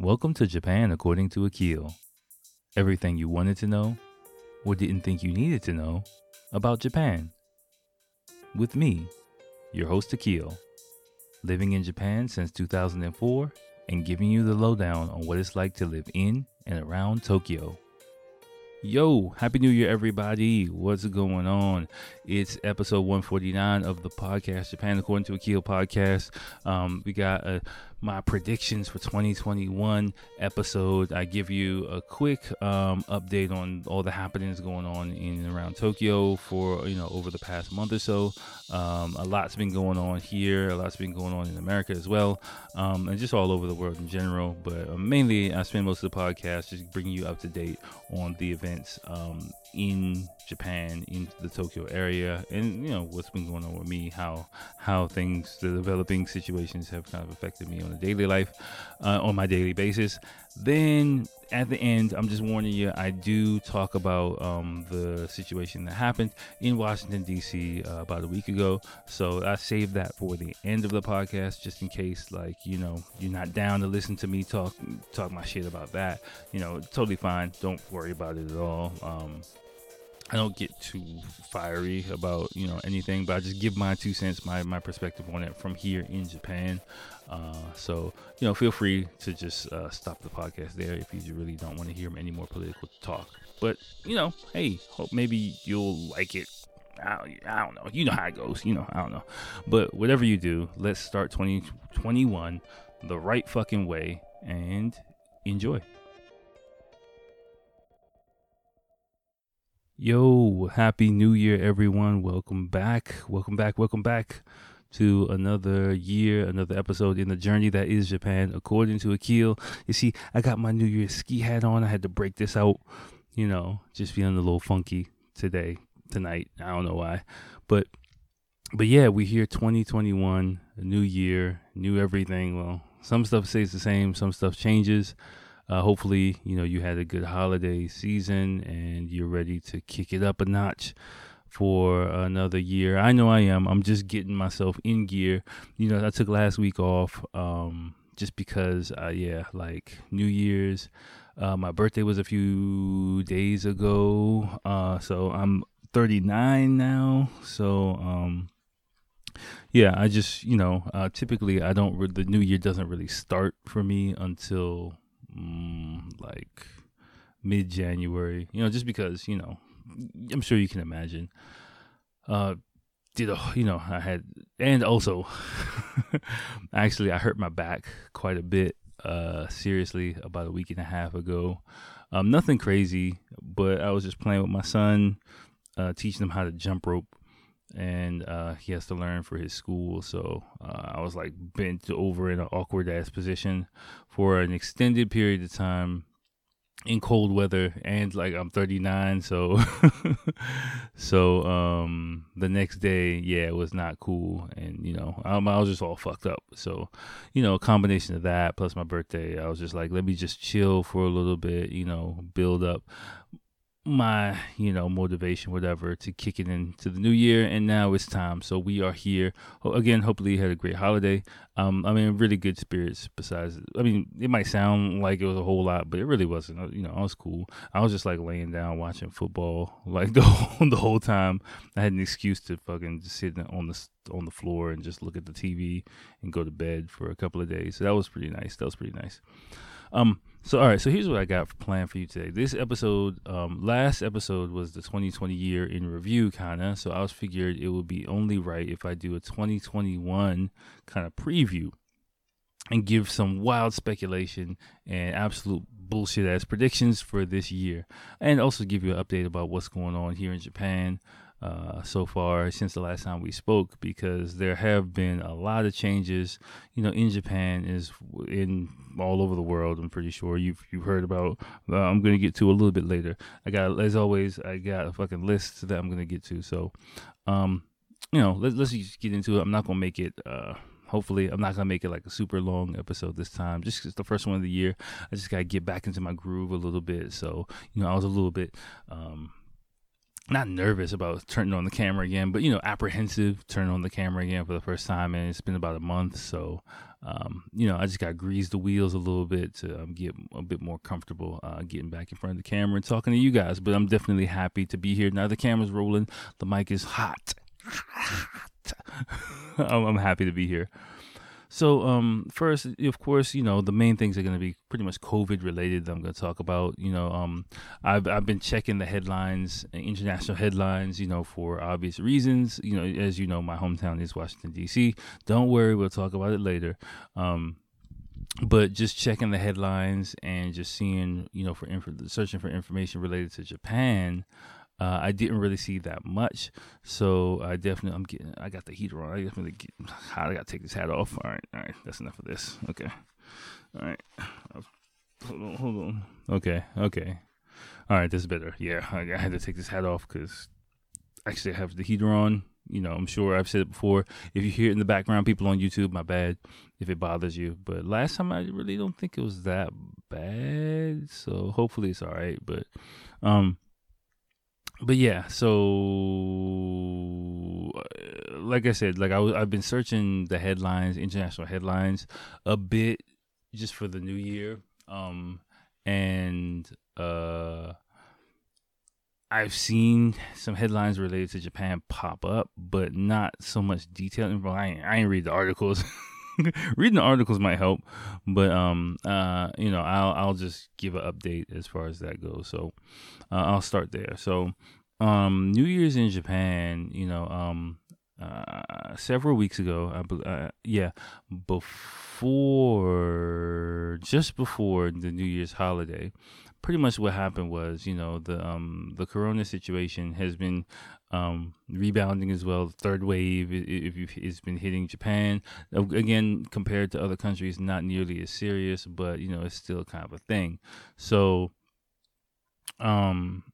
Welcome to Japan according to Akil. Everything you wanted to know or didn't think you needed to know about Japan. With me, your host Akil, living in Japan since 2004 and giving you the lowdown on what it's like to live in and around Tokyo. Yo, Happy New Year, everybody. What's going on? It's episode 149 of the podcast, Japan According to Akil podcast. Um, we got uh, my predictions for 2021 episode. I give you a quick um, update on all the happenings going on in and around Tokyo for, you know, over the past month or so. Um, a lot's been going on here, a lot's been going on in America as well, um, and just all over the world in general. But uh, mainly, I spend most of the podcast just bringing you up to date on the events um, in Japan, in the Tokyo area, and you know what's been going on with me, how how things, the developing situations have kind of affected me on a daily life, uh, on my daily basis. Then at the end, I'm just warning you, I do talk about um, the situation that happened in Washington D.C. Uh, about a week ago. So I saved that for the end of the podcast, just in case, like you know, you're not down to listen to me talk talk my shit about that. You know, totally fine. Don't worry about it at all. Um, I don't get too fiery about you know anything, but I just give my two cents, my my perspective on it from here in Japan. Uh, so you know, feel free to just uh, stop the podcast there if you really don't want to hear any more political talk. But you know, hey, hope maybe you'll like it. I don't, I don't know. You know how it goes. You know, I don't know. But whatever you do, let's start 2021 the right fucking way and enjoy. Yo, happy new year, everyone. Welcome back. Welcome back. Welcome back to another year, another episode in the journey that is Japan, according to Akil. You see, I got my New Year's ski hat on. I had to break this out, you know, just feeling a little funky today, tonight. I don't know why. But but yeah, we here 2021, a new year, new everything. Well, some stuff stays the same, some stuff changes. Uh, hopefully, you know, you had a good holiday season and you're ready to kick it up a notch for another year. I know I am. I'm just getting myself in gear. You know, I took last week off um, just because, uh, yeah, like New Year's. Uh, my birthday was a few days ago. Uh, so I'm 39 now. So, um, yeah, I just, you know, uh, typically I don't, re- the new year doesn't really start for me until mm, like mid January, you know, just because, you know, I'm sure you can imagine. Uh, did a, you know, I had, and also, actually, I hurt my back quite a bit, uh, seriously, about a week and a half ago. Um, nothing crazy, but I was just playing with my son, uh, teaching him how to jump rope and uh, he has to learn for his school. So uh, I was like bent over in an awkward ass position for an extended period of time in cold weather, and like I'm 39, so so um the next day, yeah, it was not cool, and you know um, I was just all fucked up. So you know, a combination of that plus my birthday, I was just like, let me just chill for a little bit, you know, build up my you know motivation whatever to kick it into the new year and now it's time. So we are here. Again hopefully you had a great holiday. Um i mean really good spirits besides i mean it might sound like it was a whole lot but it really wasn't. You know i was cool. I was just like laying down watching football like the whole, the whole time. I had an excuse to fucking just sit on the on the floor and just look at the tv and go to bed for a couple of days. So that was pretty nice. That was pretty nice. Um so all right, so here's what I got planned for you today. This episode, um, last episode was the 2020 year in review, kind of. So I was figured it would be only right if I do a 2021 kind of preview and give some wild speculation and absolute bullshit ass predictions for this year, and also give you an update about what's going on here in Japan uh, so far since the last time we spoke because there have been a lot of changes. You know, in Japan is in all over the world. I'm pretty sure you've you've heard about. Uh, I'm gonna get to a little bit later. I got as always. I got a fucking list that I'm gonna get to. So, um, you know, let's let's just get into it. I'm not gonna make it. Uh, hopefully i'm not gonna make it like a super long episode this time just it's the first one of the year i just gotta get back into my groove a little bit so you know i was a little bit um not nervous about turning on the camera again, but you know, apprehensive turning on the camera again for the first time, and it's been about a month. So, um, you know, I just got greased the wheels a little bit to um, get a bit more comfortable uh, getting back in front of the camera and talking to you guys. But I'm definitely happy to be here. Now the camera's rolling, the mic is hot. I'm happy to be here. So, um, first, of course, you know the main things are going to be pretty much COVID related. That I'm going to talk about. You know, um, I've I've been checking the headlines, international headlines. You know, for obvious reasons. You know, as you know, my hometown is Washington D.C. Don't worry, we'll talk about it later. Um, but just checking the headlines and just seeing, you know, for inf- searching for information related to Japan. Uh, I didn't really see that much, so I definitely I'm getting I got the heater on. I definitely get hot. I gotta take this hat off. All right, all right, that's enough of this. Okay, all right, hold on, hold on. Okay, okay, all right, this is better. Yeah, I, I had to take this hat off because actually I have the heater on. You know, I'm sure I've said it before. If you hear it in the background, people on YouTube, my bad if it bothers you. But last time I really don't think it was that bad, so hopefully it's all right. But um but yeah, so uh, like I said, like I w- I've been searching the headlines, international headlines, a bit just for the new year, um, and uh, I've seen some headlines related to Japan pop up, but not so much detail. I ain't, I ain't read the articles. reading the articles might help, but um, uh, you know, I'll I'll just give an update as far as that goes. So, uh, I'll start there. So, um, New Year's in Japan, you know, um, uh, several weeks ago, I uh, yeah, before just before the New Year's holiday, pretty much what happened was, you know, the um the corona situation has been um rebounding as well. The third wave, if it's been hitting Japan again compared to other countries, not nearly as serious, but you know, it's still kind of a thing. So, um,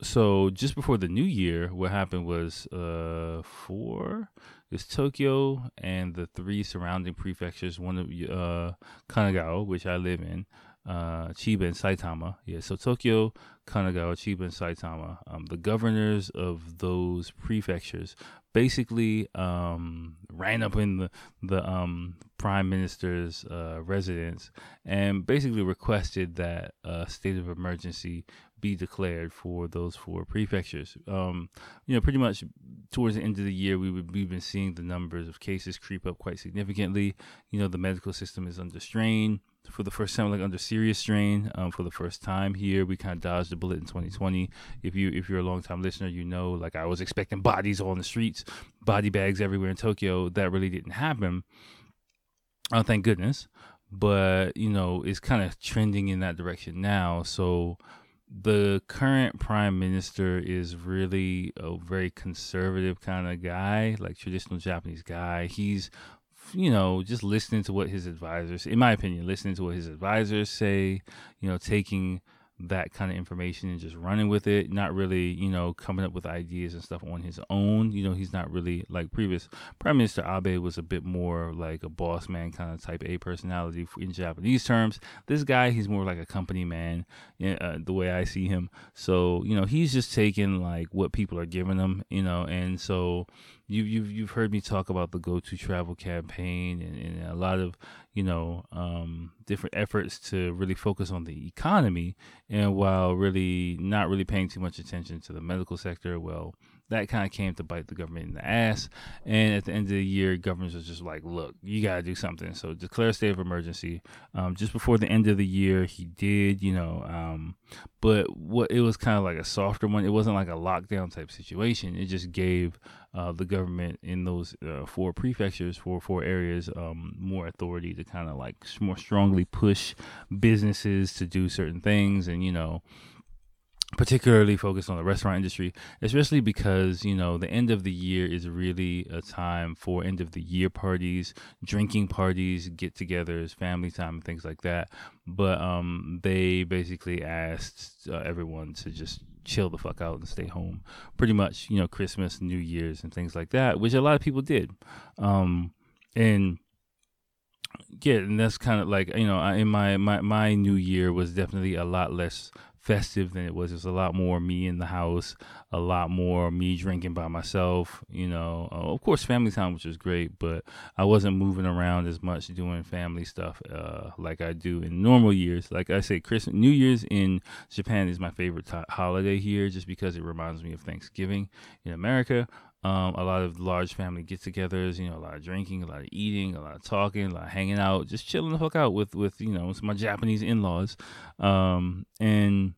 so just before the new year, what happened was uh four is Tokyo and the three surrounding prefectures, one of uh Kanagawa, which I live in, uh, Chiba and Saitama. Yeah, so Tokyo, Kanagawa, Chiba, and Saitama. Um, the governors of those prefectures basically um, ran up in the the um, prime minister's uh, residence and basically requested that a state of emergency be declared for those four prefectures. Um, you know, pretty much towards the end of the year, we would, we've been seeing the numbers of cases creep up quite significantly. You know, the medical system is under strain for the first time, like under serious strain um, for the first time here. We kind of dodged a bullet in 2020. If you if you're a long time listener, you know like I was expecting bodies on the streets, body bags everywhere in Tokyo. That really didn't happen. Oh, thank goodness. But you know, it's kind of trending in that direction now. So the current prime minister is really a very conservative kind of guy, like traditional Japanese guy. He's you know, just listening to what his advisors, in my opinion, listening to what his advisors say, you know, taking that kind of information and just running with it, not really, you know, coming up with ideas and stuff on his own. You know, he's not really like previous Prime Minister Abe was a bit more like a boss man kind of type A personality in Japanese terms. This guy, he's more like a company man, uh, the way I see him. So, you know, he's just taking like what people are giving him, you know, and so you you've you've heard me talk about the Go to Travel campaign and, and a lot of you know um, different efforts to really focus on the economy, and while really not really paying too much attention to the medical sector, well, that kind of came to bite the government in the ass. And at the end of the year, governments was just like, look, you got to do something. So declare a state of emergency. Um, just before the end of the year, he did, you know, um, but what it was kind of like a softer one. It wasn't like a lockdown type situation. It just gave uh, the government in those uh, four prefectures, four four areas, um, more authority to kind of like more strongly push businesses to do certain things, and you know, particularly focused on the restaurant industry, especially because, you know, the end of the year is really a time for end of the year parties, drinking parties, get togethers, family time, things like that. But um, they basically asked uh, everyone to just chill the fuck out and stay home. Pretty much, you know, Christmas, New Year's, and things like that, which a lot of people did. Um, and yeah, and that's kind of like you know, in my my my new year was definitely a lot less festive than it was. It was a lot more me in the house, a lot more me drinking by myself. You know, uh, of course, family time, which was great, but I wasn't moving around as much doing family stuff uh, like I do in normal years. Like I say, Christmas, New Year's in Japan is my favorite t- holiday here, just because it reminds me of Thanksgiving in America. Um, a lot of large family get-togethers, you know, a lot of drinking, a lot of eating, a lot of talking, a lot of hanging out, just chilling the fuck out with with you know my Japanese in-laws, um, and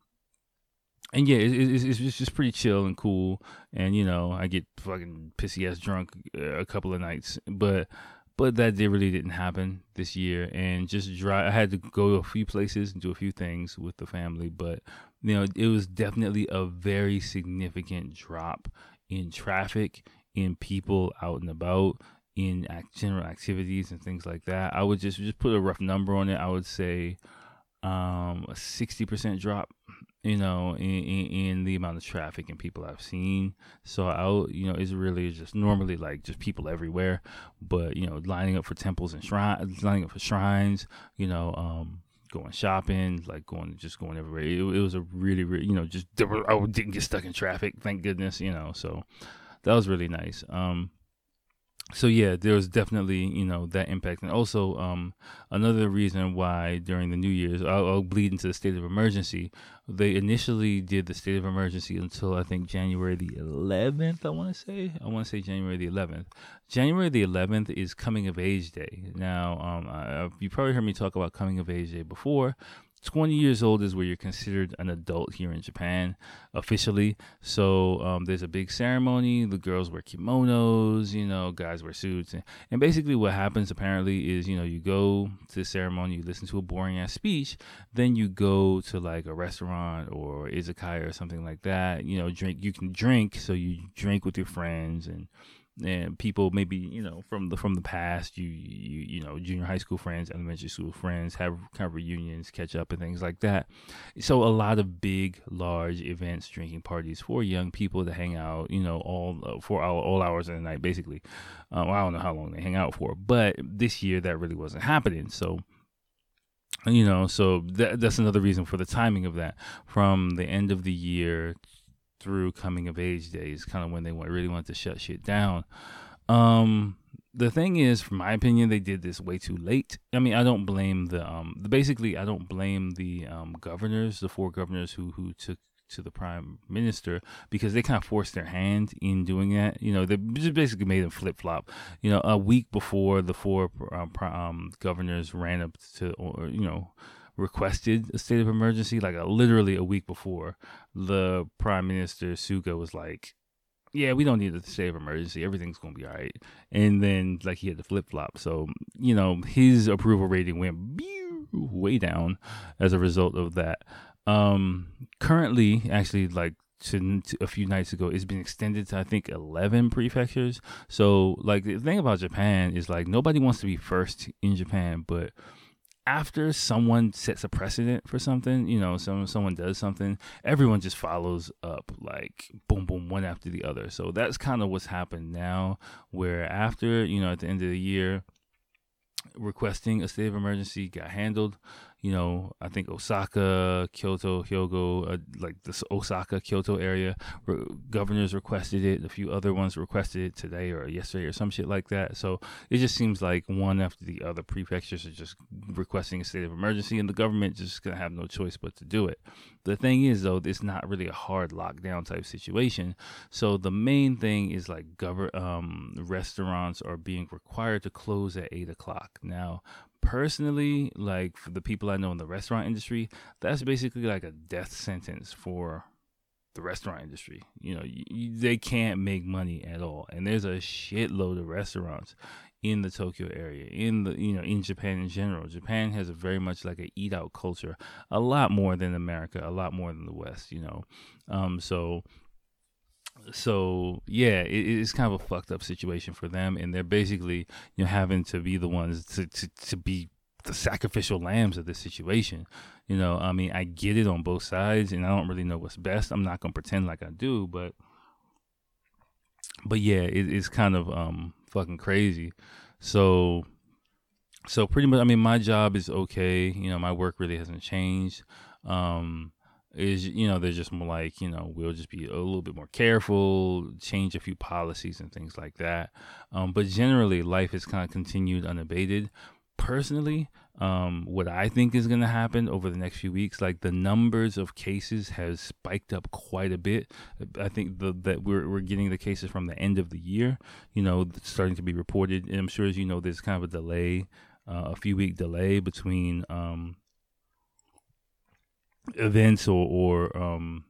and yeah, it, it, it's, just pretty chill and cool. And you know, I get fucking pissy ass drunk uh, a couple of nights, but but that did, really didn't happen this year. And just drive, I had to go to a few places and do a few things with the family, but you know, it was definitely a very significant drop in traffic, in people out and about, in act, general activities and things like that. I would just just put a rough number on it. I would say um, a sixty percent drop. You know, in, in, in, the amount of traffic and people I've seen. So I, you know, it's really just normally like just people everywhere, but you know, lining up for temples and shrines, lining up for shrines. You know, um, going shopping, like going just going everywhere. It, it was a really, really, you know, just I didn't get stuck in traffic, thank goodness, you know. So that was really nice. Um, so yeah, there was definitely you know that impact, and also um, another reason why during the New Year's I'll, I'll, bleed into the state of emergency. They initially did the state of emergency until I think January the 11th. I want to say I want to say January the 11th. January the 11th is Coming of Age Day. Now, um, I, you probably heard me talk about Coming of Age Day before. 20 years old is where you're considered an adult here in Japan officially. So um, there's a big ceremony. The girls wear kimonos, you know, guys wear suits. And, and basically, what happens apparently is, you know, you go to the ceremony, you listen to a boring ass speech, then you go to like a restaurant or izakaya or something like that. You know, drink, you can drink. So you drink with your friends and and people maybe you know from the from the past you you you know junior high school friends elementary school friends have kind of reunions catch up and things like that. So a lot of big large events drinking parties for young people to hang out you know all uh, for all, all hours of the night basically. Um, i don't know how long they hang out for but this year that really wasn't happening. So you know so that, that's another reason for the timing of that. From the end of the year through coming of age days, kind of when they really wanted to shut shit down. Um, the thing is, from my opinion, they did this way too late. I mean, I don't blame the um, basically, I don't blame the um, governors, the four governors who who took to the prime minister because they kind of forced their hand in doing that. You know, they just basically made them flip flop. You know, a week before the four um, um, governors ran up to, or you know, requested a state of emergency, like a, literally a week before, the prime minister Suga was like, "Yeah, we don't need a state of emergency. Everything's gonna be all right." And then like he had to flip flop, so you know his approval rating went way down as a result of that. Um, currently, actually, like to, to, a few nights ago it's been extended to i think 11 prefectures so like the thing about japan is like nobody wants to be first in japan but after someone sets a precedent for something, you know, some someone does something, everyone just follows up like boom boom one after the other. So that's kind of what's happened now where after, you know, at the end of the year requesting a state of emergency got handled you know, I think Osaka, Kyoto, Hyogo, uh, like this Osaka, Kyoto area, re- governors requested it. A few other ones requested it today or yesterday or some shit like that. So it just seems like one after the other prefectures are just requesting a state of emergency, and the government just gonna have no choice but to do it. The thing is, though, it's not really a hard lockdown type situation. So the main thing is like govern um, restaurants are being required to close at eight o'clock now personally, like for the people I know in the restaurant industry, that's basically like a death sentence for the restaurant industry. You know, you, they can't make money at all, and there's a shitload of restaurants in the Tokyo area, in the you know in Japan in general. Japan has a very much like a eat out culture, a lot more than America, a lot more than the West. You know, um, so so yeah, it, it's kind of a fucked up situation for them, and they're basically you know having to be the ones to to, to be the sacrificial lambs of this situation. You know, I mean, I get it on both sides, and I don't really know what's best. I'm not gonna pretend like I do, but but yeah, it, it's kind of um fucking crazy. So so pretty much, I mean, my job is okay. You know, my work really hasn't changed. Um, is you know they're just more like you know we'll just be a little bit more careful change a few policies and things like that. Um, but generally life has kind of continued unabated. Personally um, what i think is going to happen over the next few weeks like the numbers of cases has spiked up quite a bit. I think the, that we're, we're getting the cases from the end of the year you know starting to be reported. And i'm sure as you know there's kind of a delay uh, a few week delay between um, events or, or um,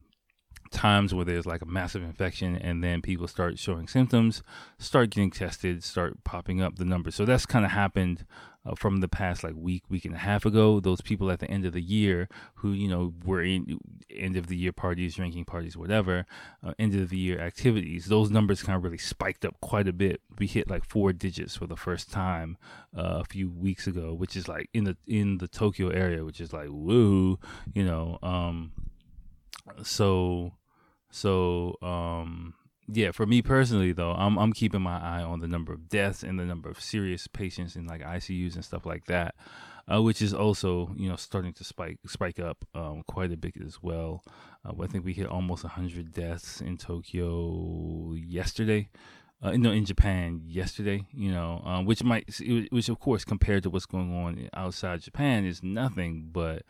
times where there's like a massive infection and then people start showing symptoms, start getting tested, start popping up the numbers. So that's kind of happened uh, from the past like week, week and a half ago. Those people at the end of the year who, you know, were in end of the year parties, drinking parties, whatever, uh, end of the year activities, those numbers kind of really spiked up quite a bit. We hit like four digits for the first time uh, a few weeks ago, which is like in the in the Tokyo area, which is like woo, you know. Um, so so um yeah, for me personally though, I'm I'm keeping my eye on the number of deaths and the number of serious patients in like ICUs and stuff like that, uh, which is also you know starting to spike spike up um, quite a bit as well. Uh, I think we hit almost 100 deaths in Tokyo yesterday. Uh, no, in Japan yesterday, you know, um, which might, which of course, compared to what's going on outside Japan, is nothing. But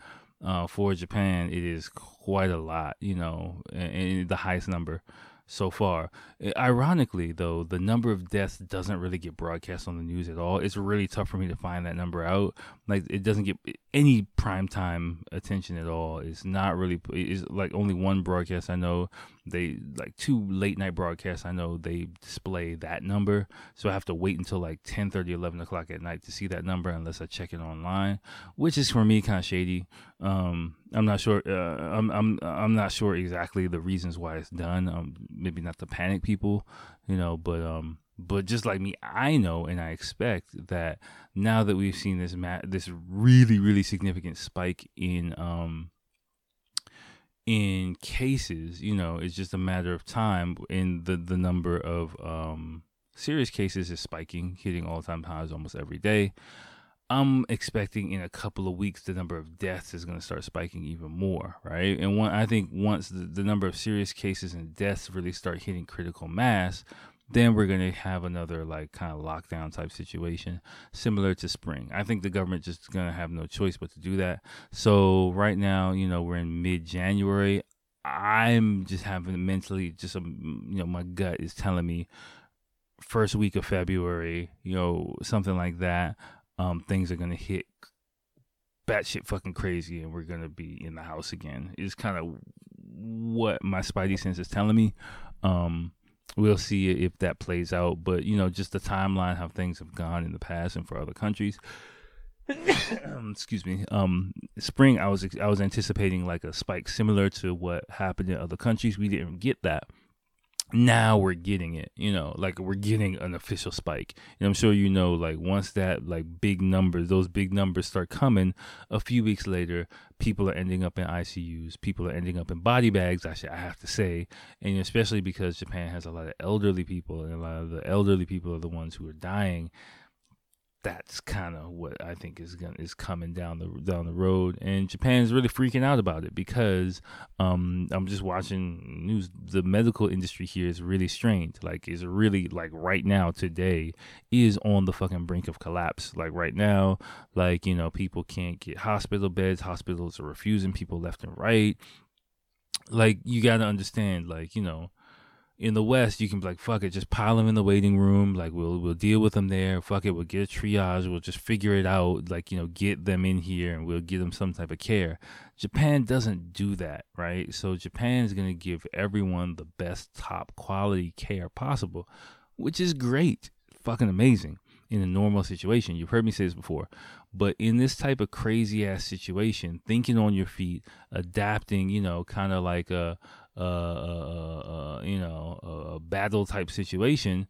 uh, for Japan, it is quite a lot, you know, and, and the highest number so far. Ironically, though, the number of deaths doesn't really get broadcast on the news at all. It's really tough for me to find that number out. Like it doesn't get any prime time attention at all. It's not really. It's like only one broadcast I know. They like two late night broadcasts I know they display that number. So I have to wait until like 10, 30, 11 o'clock at night to see that number unless I check it online, which is for me kind of shady. Um, I'm not sure. Uh, I'm I'm I'm not sure exactly the reasons why it's done. Um, maybe not to panic people, you know, but um, but just like me, I know and I expect that now that we've seen this ma- this really really significant spike in um in cases, you know, it's just a matter of time in the the number of um serious cases is spiking, hitting all time highs almost every day. I'm expecting in a couple of weeks the number of deaths is going to start spiking even more, right? And one, I think once the, the number of serious cases and deaths really start hitting critical mass, then we're going to have another like kind of lockdown type situation similar to spring. I think the government just going to have no choice but to do that. So right now, you know, we're in mid January. I'm just having mentally just a, you know, my gut is telling me first week of February, you know, something like that um, things are gonna hit batshit fucking crazy, and we're gonna be in the house again. Is kind of what my spidey sense is telling me. Um, we'll see if that plays out, but you know, just the timeline how things have gone in the past and for other countries. excuse me. Um, spring, I was I was anticipating like a spike similar to what happened in other countries. We didn't get that now we're getting it you know like we're getting an official spike and i'm sure you know like once that like big numbers those big numbers start coming a few weeks later people are ending up in icus people are ending up in body bags i should i have to say. And especially because japan has a lot of elderly people and a lot of the elderly people are the ones who are dying that's kind of what I think is going is coming down the down the road, and Japan's really freaking out about it because um, I'm just watching news. The medical industry here is really strained. Like, is really like right now today is on the fucking brink of collapse. Like right now, like you know, people can't get hospital beds. Hospitals are refusing people left and right. Like you got to understand, like you know in the West, you can be like, fuck it, just pile them in the waiting room. Like we'll we'll deal with them there. Fuck it, we'll get a triage. We'll just figure it out. Like you know, get them in here and we'll give them some type of care. Japan doesn't do that, right? So Japan is gonna give everyone the best top quality care possible, which is great, fucking amazing in a normal situation. You've heard me say this before. But in this type of crazy ass situation, thinking on your feet, adapting, you know, kind of like a, a, a, a, you know, a battle type situation,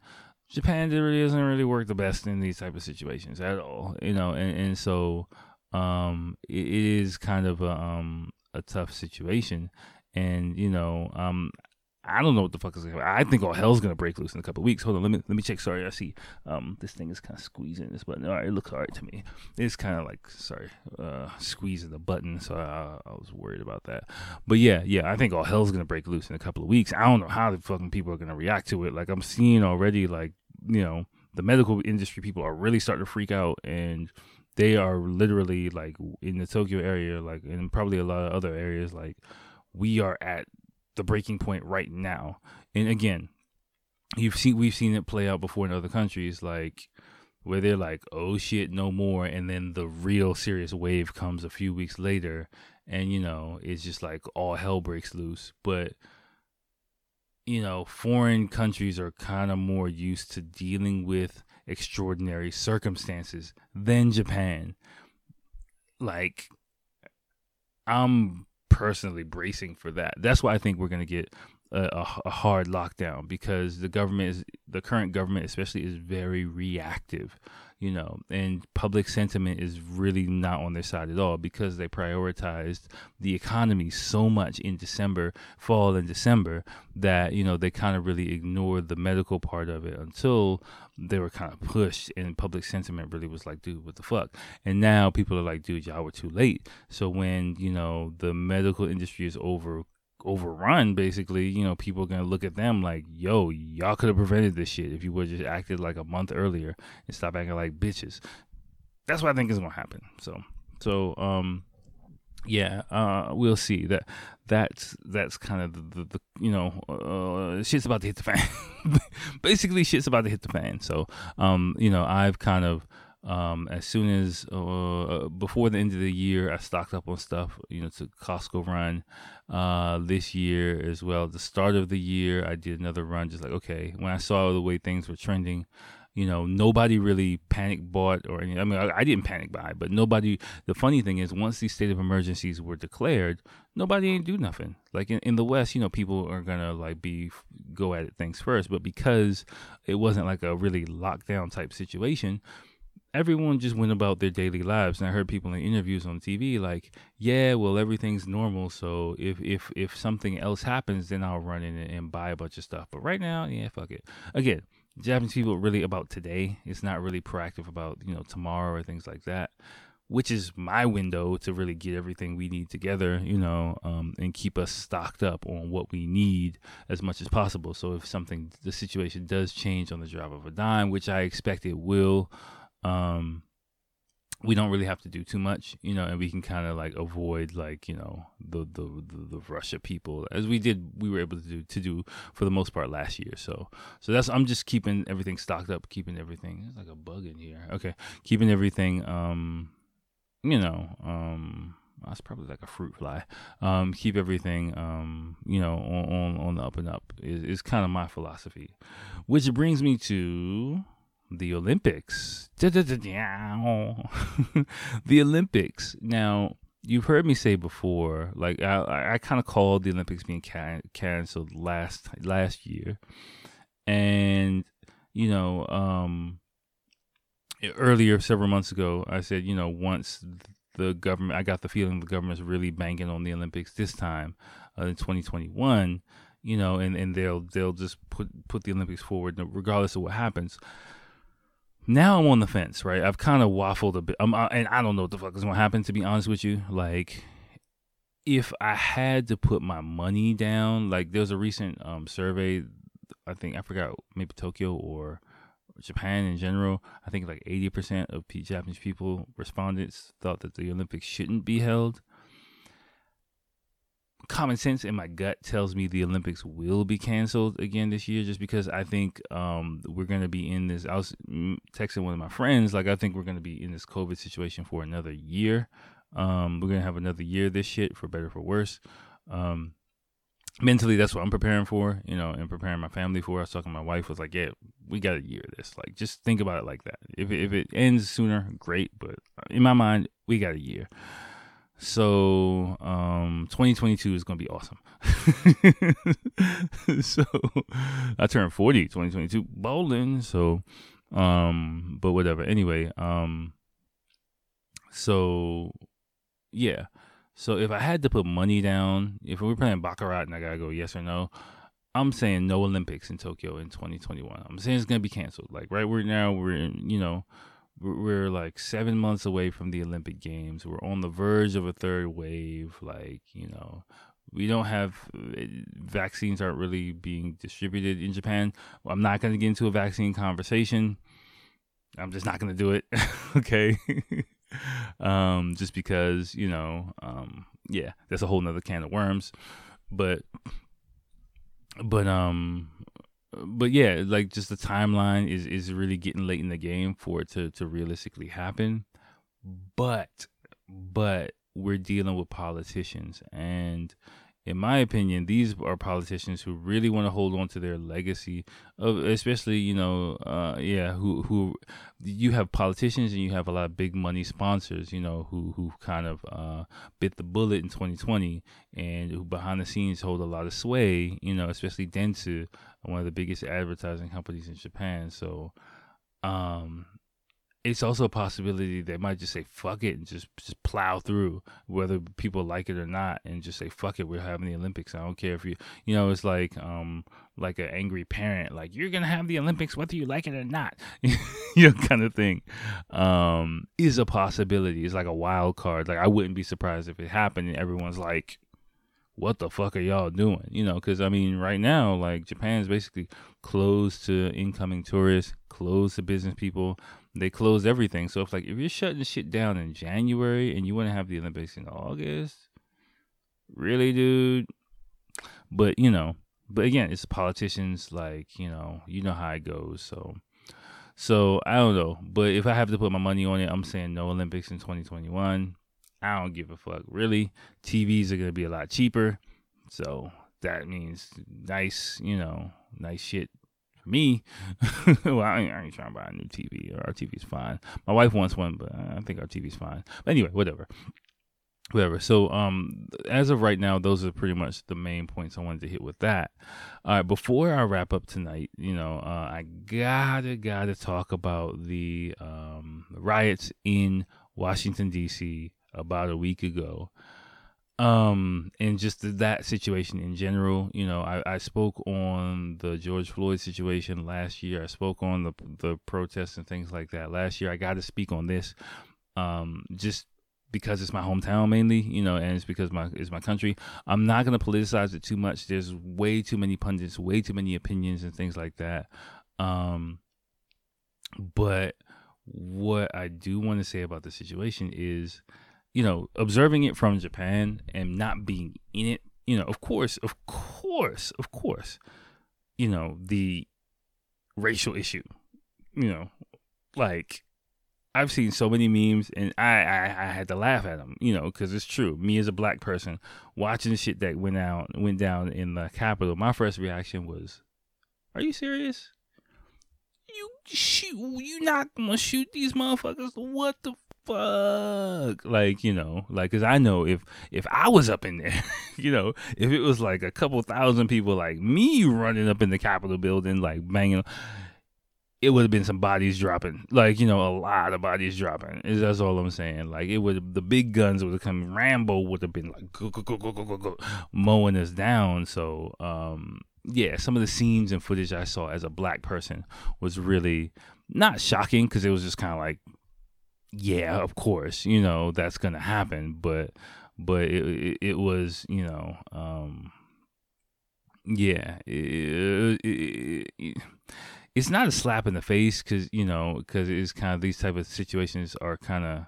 Japan really doesn't really work the best in these type of situations at all, you know, and, and so um, it, it is kind of a, um, a tough situation. And, you know, um, I don't know what the fuck is. Gonna, I think all hell's gonna break loose in a couple weeks. Hold on, let me let me check. Sorry, I see. Um, this thing is kind of squeezing this button. All right, it looks all right to me. It's kind of like sorry, uh, squeezing the button. So I, I was worried about that. But yeah, yeah, I think all hell's gonna break loose in a couple of weeks. I don't know how the fucking people are gonna react to it. Like I'm seeing already, like you know, the medical industry people are really starting to freak out and they are literally like in the Tokyo area, like and probably a lot of other areas, like we are at the breaking point right now. And again, you've seen we've seen it play out before in other countries, like where they're like, "Oh shit, no more," and then the real serious wave comes a few weeks later, and you know it's just like all hell breaks loose. But you know, foreign countries are kind of more used to dealing with extraordinary circumstances than Japan. Like, I'm personally bracing for that. That's why I think we're going to get a, a, hard lockdown because the government is the current government especially is very reactive you know and public sentiment is really not on their side at all because they prioritized the economy so much in December fall and December that you know they kind of really ignored the medical part of it until they were kind of pushed and public sentiment really was like dude what the fuck? And now people are like dude y'all were too late. So when you know the medical industry is over overrun basically you know people are gonna look at them like yo y'all could have prevented this shit if you would just acted like a month earlier and stop acting like bitches. That's what i think is gonna happen so. So um yeah uh we'll see. That that's that's kind of the, the, the you know uh, shit's about to hit the fan. Basically shit's about to hit the fan. So um you know i've kind of um, as soon as uh, before the end of the year, I stocked up on stuff, you know, to Costco run uh, this year as well. The start of the year, I did another run, just like okay, when I saw the way things were trending, you know, nobody really panic bought or any. I mean, I, I, didn't panic buy, but nobody. The funny thing is, once these state of emergencies were declared, nobody ain't do nothing. Like in, in the West, you know, people are gonna like be go at it things first, but because it wasn't like a really lockdown type situation everyone just went about their daily lives and i heard people in interviews on tv like yeah well everything's normal so if if if something else happens then i'll run in and buy a bunch of stuff but right now yeah fuck it again japanese people really about today it's not really proactive about you know tomorrow or things like that which is my window to really get everything we need together, you know, um, and keep us stocked up on what we need as much as possible. So if something, the situation does change on the drop of a dime, which I expect it will, um we don't really have to do too much, you know, and we can kind of like avoid like you know the, the, the the Russia people as we did we were able to do to do for the most part last year. So so that's I'm just keeping everything stocked up, keeping everything. There's like a bug in here. Okay, keeping everything. Um, you know, um, that's probably like a fruit fly. Um, keep everything, um, you know, on, on, on the up and up is, is kind of my philosophy. Which brings me to the Olympics. the Olympics. Now, you've heard me say before, like I, I kind of called the Olympics being can- canceled last last year, and you know, um, earlier several months ago, I said, you know, once the government, I got the feeling the government's really banking on the Olympics this time uh, in 2021. You know, and, and they'll they'll just put put the Olympics forward regardless of what happens now I'm on the fence, right? I've kind of waffled a bit, um, and I don't know what the fuck is gonna happen. To be honest with you, like if I had to put my money down, like there's a recent um, survey, I think I forgot maybe Tokyo or Japan in general. I think like 80% of Japanese people respondents thought that the Olympics shouldn't be held common sense in my gut tells me the Olympics will be canceled again this year, just because I think um, we're going to be in this. I was texting one of my friends, like I think we're going to be in this COVID situation for another year. Um, we're going to have another year this shit, for better for worse. Um, mentally, that's what I'm preparing for, you know, and preparing my family for. I was talking to my wife, was like, yeah, we got a year of this. Like, just think about it like that. If if it ends sooner, great, but in my mind, we got a year. So, um, 2022 is going to be awesome. so, I turned 40 2022 bowling. So, um, but whatever. Anyway, um, so yeah. So if I had to put money down, if we're playing baccarat and I gotta go yes or no, I'm saying no Olympics in Tokyo in 2021. I'm saying it's gonna be canceled. Like right we're now we're in, you know we're, like seven months away from the Olympic Games. We're on the verge of a third wave. Like you know we don't have uh, vaccines aren't really being distributed in Japan. I'm not gonna get into a vaccine conversation. I'm just not gonna do it. okay. um, just because you know, um, yeah, that's a whole nother can of worms. But but um but yeah, like just the timeline is is really getting late in the game for it to to realistically happen. But but we're dealing with politicians and in my opinion, these are politicians who really want to hold on to their legacy of, especially you know, uh, yeah, who who you have politicians and you have a lot of big money sponsors, you know, who who kind of uh, bit the bullet in 2020 and who behind the scenes hold a lot of sway, you know, especially Dentsu, one of the biggest advertising companies in Japan. So, um, it's also a possibility they might just say fuck it and just just plow through whether people like it or not and just say fuck it we're having the olympics i don't care if you you know it's like um like an angry parent like you're gonna have the olympics whether you like it or not you know kind of thing. Um is a possibility. It's like a wild card. Like i wouldn't be surprised if it happened and everyone's like what the fuck are y'all doing? You know, because I mean, right now, like Japan's basically closed to incoming tourists, closed to business people they closed everything. So if like if you're shutting shit down in January and you want to have the Olympics in August, really, dude. But you know, but again, it's politicians. Like you know, you know how it goes. So, so I don't know. But if I have to put my money on it, I'm saying no Olympics in 2021. I don't give a fuck. Really, TVs are gonna be a lot cheaper. So that means nice, you know, nice shit me, well, I ain't, I ain't, trying to buy a new TV. Or our TV's fine. My wife wants one, but I think our TV's fine. But anyway, whatever. Whatever. So, um, as of right now, those are pretty much the main points I wanted to hit with that. All right, before I wrap up tonight, you know, uh, I gotta gotta talk about the um, riots in Washington D.C. about a week ago um and just that situation in general you know I, I spoke on the george floyd situation last year. I spoke on the the protests and things like that last year. I got to speak on this um just because it's my hometown mainly you know and it's because my it's my country. I'm not going to politicize it too much. There's way too many pundits way too many opinions and things like that. Um but what i do want to say about the situation is you know, observing it from Japan and not being in it, you know, of course, of course, of course, you know, the racial issue, you know, like I've seen so many memes and I, I, I had to laugh at them, you know, because it's true. Me as a black person watching the shit that went out went down in the Capitol, my first reaction was, "Are you serious? You shoot? You not gonna shoot these motherfuckers? What the fuck? Like you know like because i know if if i was up in there you know if it was like a couple thousand people like me running up in the capitol building like banging it would have been some bodies dropping. Like you know a lot of bodies dropping. Is that's all i'm saying. Like it would the big guns would have come rambo would have been like go, go, go, go, go, go, go, mowing us down. So um yeah some of the scenes and footage i saw as a black person was really not shocking because it was just kind of like yeah, of course, you know that's gonna happen, but but it it, it was you know um yeah it, it, it's not a slap in the face because you know because it's kind of these type of situations are kind of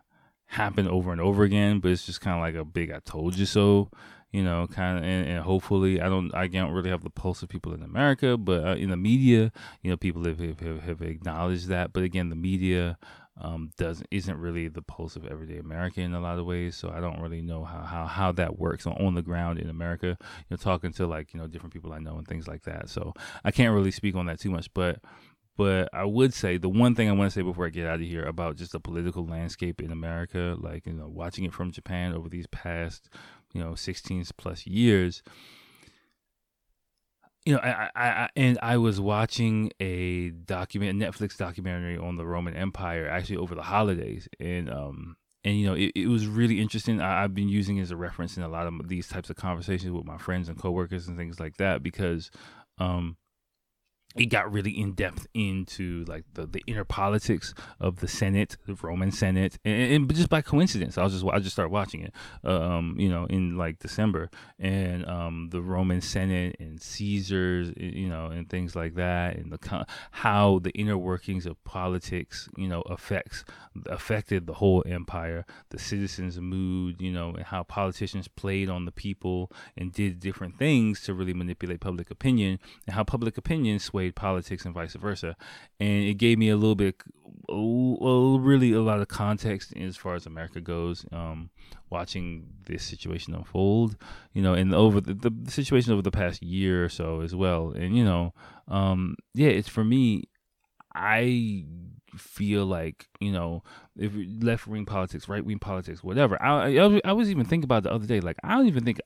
happen over and over again, but it's just kind of like a big "I told you so." You know, kind of, and, and, hopefully, I don't, I don't really have the pulse of people in America, but uh, in the media, you know, people have, have have acknowledged that. But again, the media, um, doesn't isn't really the pulse of everyday America in a lot of ways. So I don't really know how how, how that works on, on the ground in America. You know, talking to like you know different people I know and things like that. So I can't really speak on that too much, but. But I would say the one thing I want to say before I get out of here about just the political landscape in America, like you know, watching it from Japan over these past, you know, 16 plus years, you know, I, I, I, and I was watching a document, Netflix documentary on the Roman Empire, actually over the holidays, and um, and you know, it, it was really interesting. I, have been using as a reference in a lot of these types of conversations with my friends and coworkers and things like that because, um, it got really in depth into like the, the inner politics of the Senate, the Roman Senate, and, and just by coincidence, I was just I just started watching it, um, you know, in like December, and um, the Roman Senate and Caesars, you know, and things like that, and the how the inner workings of politics, you know, affects affected the whole empire, the citizens' mood, you know, and how politicians played on the people and did different things to really manipulate public opinion, and how public opinion swayed politics and vice versa. And it gave me a little bit, well, really a lot of context as far as America goes. Um, watching this situation unfold, you know, and over the, the situation over the past year or so as well. And you know, um, yeah, it's for me. I feel like you know if left wing politics, right wing politics, whatever. I, I I was even thinking about the other day. Like I don't even think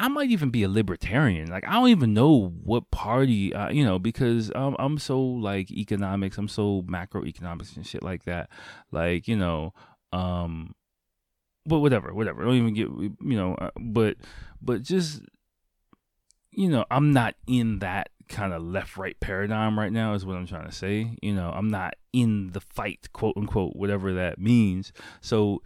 I might even be a libertarian. Like I don't even know what party, uh, you know, because um, I'm so like economics. I'm so macroeconomics and shit like that. Like you know, um, but whatever, whatever. Don't even get you know, uh, but but just you know, I'm not in that kind of left right paradigm right now. Is what I'm trying to say. You know, I'm not in the fight, quote unquote, whatever that means. So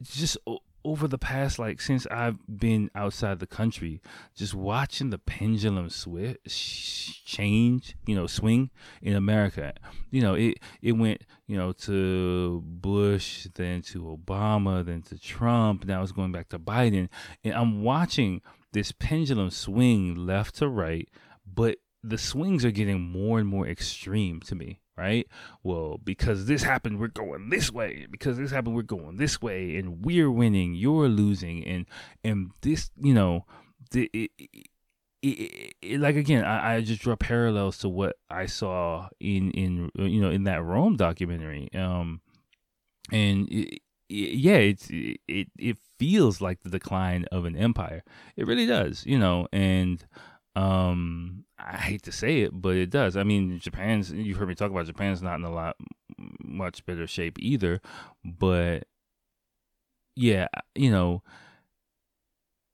just over the past like since I've been outside the country, just watching the pendulum switch change, you know, swing in America. You know, it it went, you know, to Bush, then to Obama, then to Trump. Now it's going back to Biden, and I'm watching this pendulum swing left to right, but the swings are getting more and more extreme to me right? Well, because this happened, we're going this way. Because this happened, we're going this way, and we're winning, you're losing, and and this, you know, the, it, it, it, like again, I, I just draw parallels to what I saw in in you know in that Rome documentary, um, and yeah, it's it it feels like the decline of an empire. It really does, you know, and um I hate to say it, but it does. I mean, Japan's you've heard me talk about Japan's not in a lot much better shape either, but yeah, you know,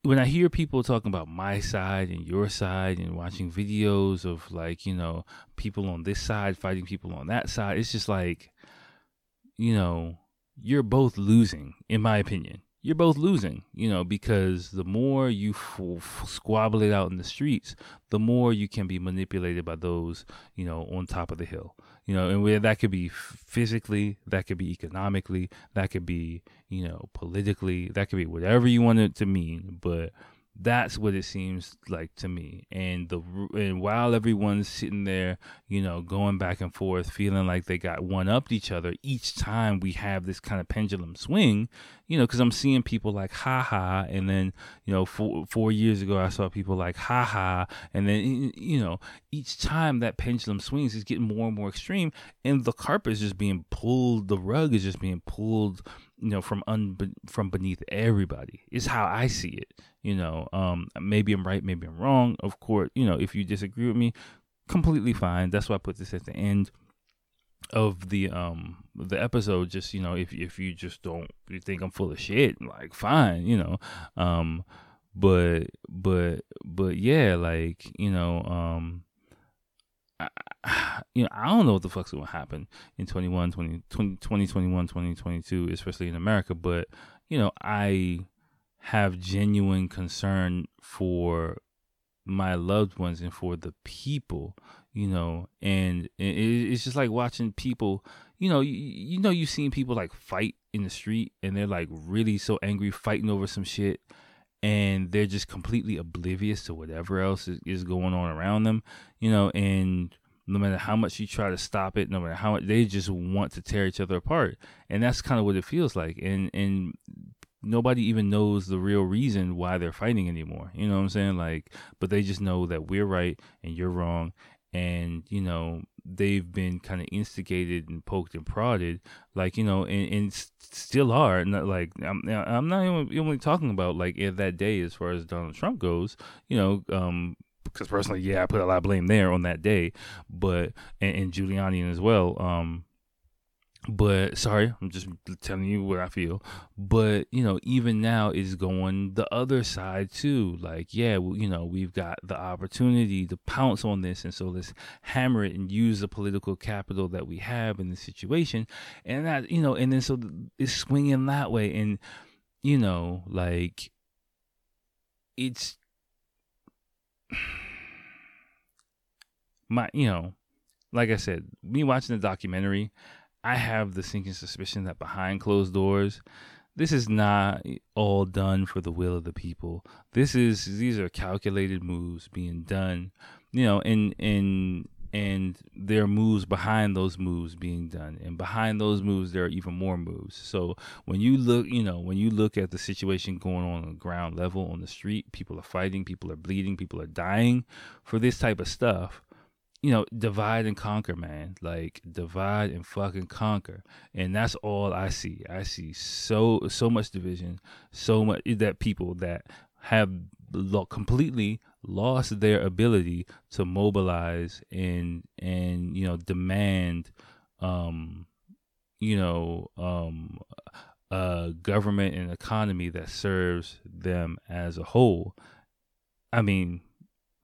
when I hear people talking about my side and your side and watching videos of like, you know, people on this side fighting people on that side, it's just like, you know, you're both losing, in my opinion you're both losing, you know, because the more you f- f- squabble it out in the streets, the more you can be manipulated by those, you know, on top of the hill, you know, and where that could be physically, that could be economically, that could be, you know, politically, that could be whatever you want it to mean, but that's what it seems like to me. And the and while everyone's sitting there, you know, going back and forth, feeling like they got one upped each other, each time we have this kind of pendulum swing, you know, because I'm seeing people like ha ha, and then you know, four four years ago I saw people like ha ha, and then you know, each time that pendulum swings is getting more and more extreme, and the carpet is just being pulled, the rug is just being pulled you know from un from beneath everybody is how i see it you know um maybe i'm right maybe i'm wrong of course you know if you disagree with me completely fine that's why i put this at the end of the um the episode just you know if if you just don't you think i'm full of shit like fine you know um but but but yeah like you know um you know, I don't know what the fuck's going to happen in 21, 20, 20, 2021, 2022, especially in America. But, you know, I have genuine concern for my loved ones and for the people, you know, and it's just like watching people, you know, you, you know, you've seen people like fight in the street and they're like really so angry fighting over some shit and they're just completely oblivious to whatever else is, is going on around them, you know, and no matter how much you try to stop it, no matter how much they just want to tear each other apart. And that's kind of what it feels like. And and nobody even knows the real reason why they're fighting anymore. You know what I'm saying? Like, but they just know that we're right and you're wrong. And, you know, they've been kind of instigated and poked and prodded, like, you know, and, and still are. Not like, I'm, I'm not even only talking about like that day as far as Donald Trump goes, you know, um, because personally, yeah, I put a lot of blame there on that day, but and, and Giuliani as well. Um, but sorry, I'm just telling you what I feel. But you know, even now is going the other side too. Like, yeah, well, you know, we've got the opportunity to pounce on this, and so let's hammer it and use the political capital that we have in the situation, and that you know, and then so it's swinging that way, and you know, like it's my, you know, like I said, me watching the documentary I have the sinking suspicion that behind closed doors, this is not all done for the will of the people. This is these are calculated moves being done, you know, and and and there are moves behind those moves being done. And behind those moves there are even more moves. So when you look you know when you look at the situation going on on the ground level on the street people are fighting people are bleeding people are dying for this type of stuff you know, divide and conquer, man. Like divide and fucking conquer, and that's all I see. I see so so much division, so much that people that have lo- completely lost their ability to mobilize and and you know demand, um, you know, um, a government and economy that serves them as a whole. I mean,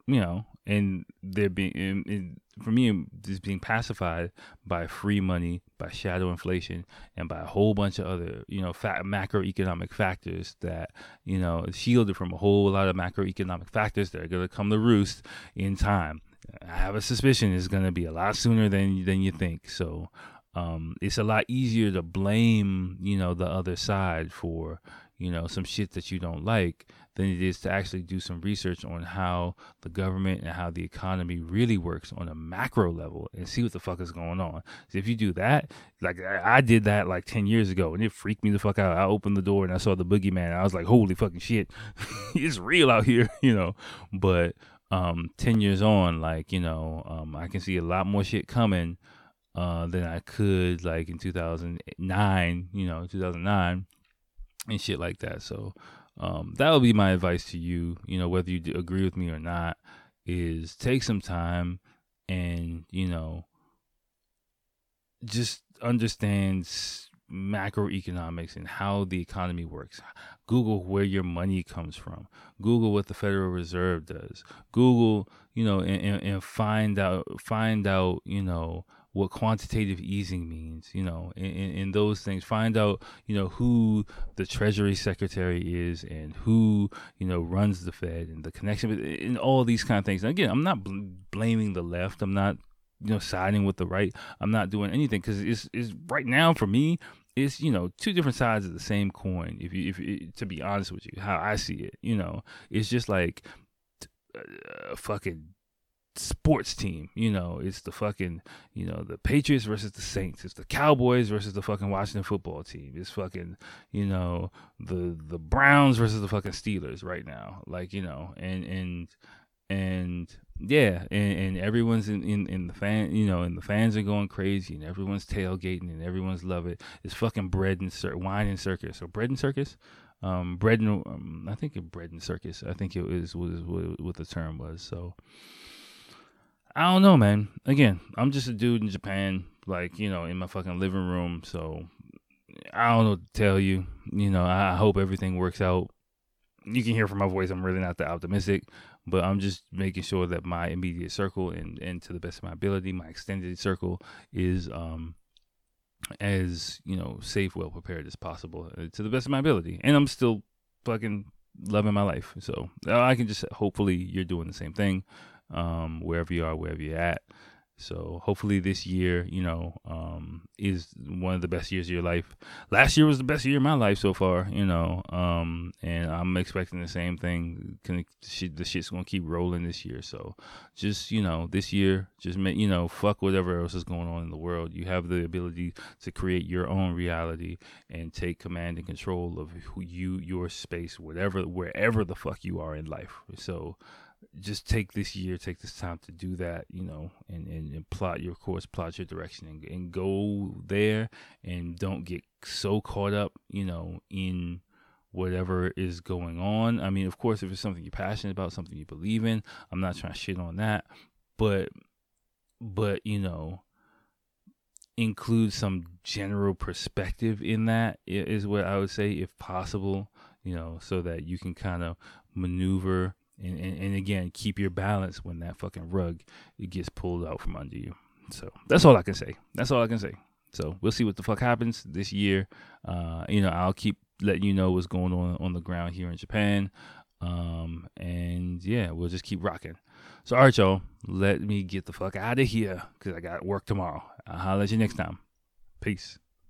you know, and they're being for me just being pacified by free money by shadow inflation and by a whole bunch of other you know macroeconomic factors that you know shielded from a whole lot of macroeconomic factors that are going to come to roost in time. I have a suspicion it's going to be a lot sooner than than you think. So um, it's a lot easier to blame you know the other side for you know some shit that you don't like than it is to actually do some research on how the government and how the economy really works on a macro level and see what the fuck is going on. So if you do that, like I, did that like 10 years ago and it freaked me the fuck out. I opened the door and I saw the boogeyman. I was like, holy fucking shit, it's real out here, you know. But um, 10 years on, like, you know, um, I can see a lot more shit coming uh, than I could like in 2009, you know, 2009 and shit like that. So, um, that would be my advice to you. You know, whether you agree with me or not, is take some time and you know just understand macroeconomics and how the economy works. Google where your money comes from. Google what the Federal Reserve does. Google, you know, and, and, and find out find out, you know, what quantitative easing means, you know, in, in, those things. Find out, you know, who the Treasury Secretary is and who, you know, runs the Fed and the connection with and all these kind of things. And again, I'm not bl- blaming the left. I'm not, you know, siding with the right. I'm not doing anything because it's, it's right now for me. It's you know two different sides of the same coin. If you if to be honest with you, how I see it, you know, it's just like uh, fucking sports team. You know, it's the fucking, you know, the Patriots versus the Saints. It's the Cowboys versus the fucking Washington football team. It's fucking, you know, the the Browns versus the fucking Steelers right now. Like, you know, and and and yeah, and, and everyone's in, in, in the fan, you know, and the fans are going crazy, and everyone's tailgating, and everyone's love it. It's fucking bread and cir- wine and circus. So bread and circus, um, bread and um, I think bread and circus. I think it was was what, what the term was. So, I don't know, man. Again, I'm just a dude in Japan, like, you know, in my fucking living room. So I don't know to tell you. You know, I hope everything works out. You can hear from my voice, I'm really not that optimistic, but I'm just making sure that my immediate circle and, and to the best of my ability, my extended circle is um as, you know, safe, well prepared as possible uh, to the best of my ability. And I'm still fucking loving my life. So I can just hopefully you're doing the same thing um, wherever you are, wherever you're at. So hopefully this year, you know, um, is one of the best years of your life. Last year was the best year of my life so far, you know, um, and I'm expecting the same thing. Can, The shit's gonna keep rolling this year. So just you know, this year, just make you know, fuck whatever else is going on in the world. You have the ability to create your own reality and take command and control of who you, your space, whatever, wherever the fuck you are in life. So just take this year, take this time to do that, you know, and, and, and plot your course, plot your direction, and, and go there, and don't get so caught up, you know, in whatever is going on. I mean, of course, if it's something you're passionate about, something you believe in, I'm not trying to shit on that, but, but you know, include some general perspective in that is what I would say, if possible, you know, so that you can kind of maneuver and, and, and, again keep your balance when that fucking rug it gets pulled out from under you. So that's all I can say. That's all I can say. So we'll see what the fuck happens this year. Uh, you know, I'll keep letting you know what's going on on the ground here in Japan. Um, and yeah, we'll just keep rocking. So, all right, y'all, let me get the fuck out of here because I got work tomorrow. I'll holler at you next time. Peace.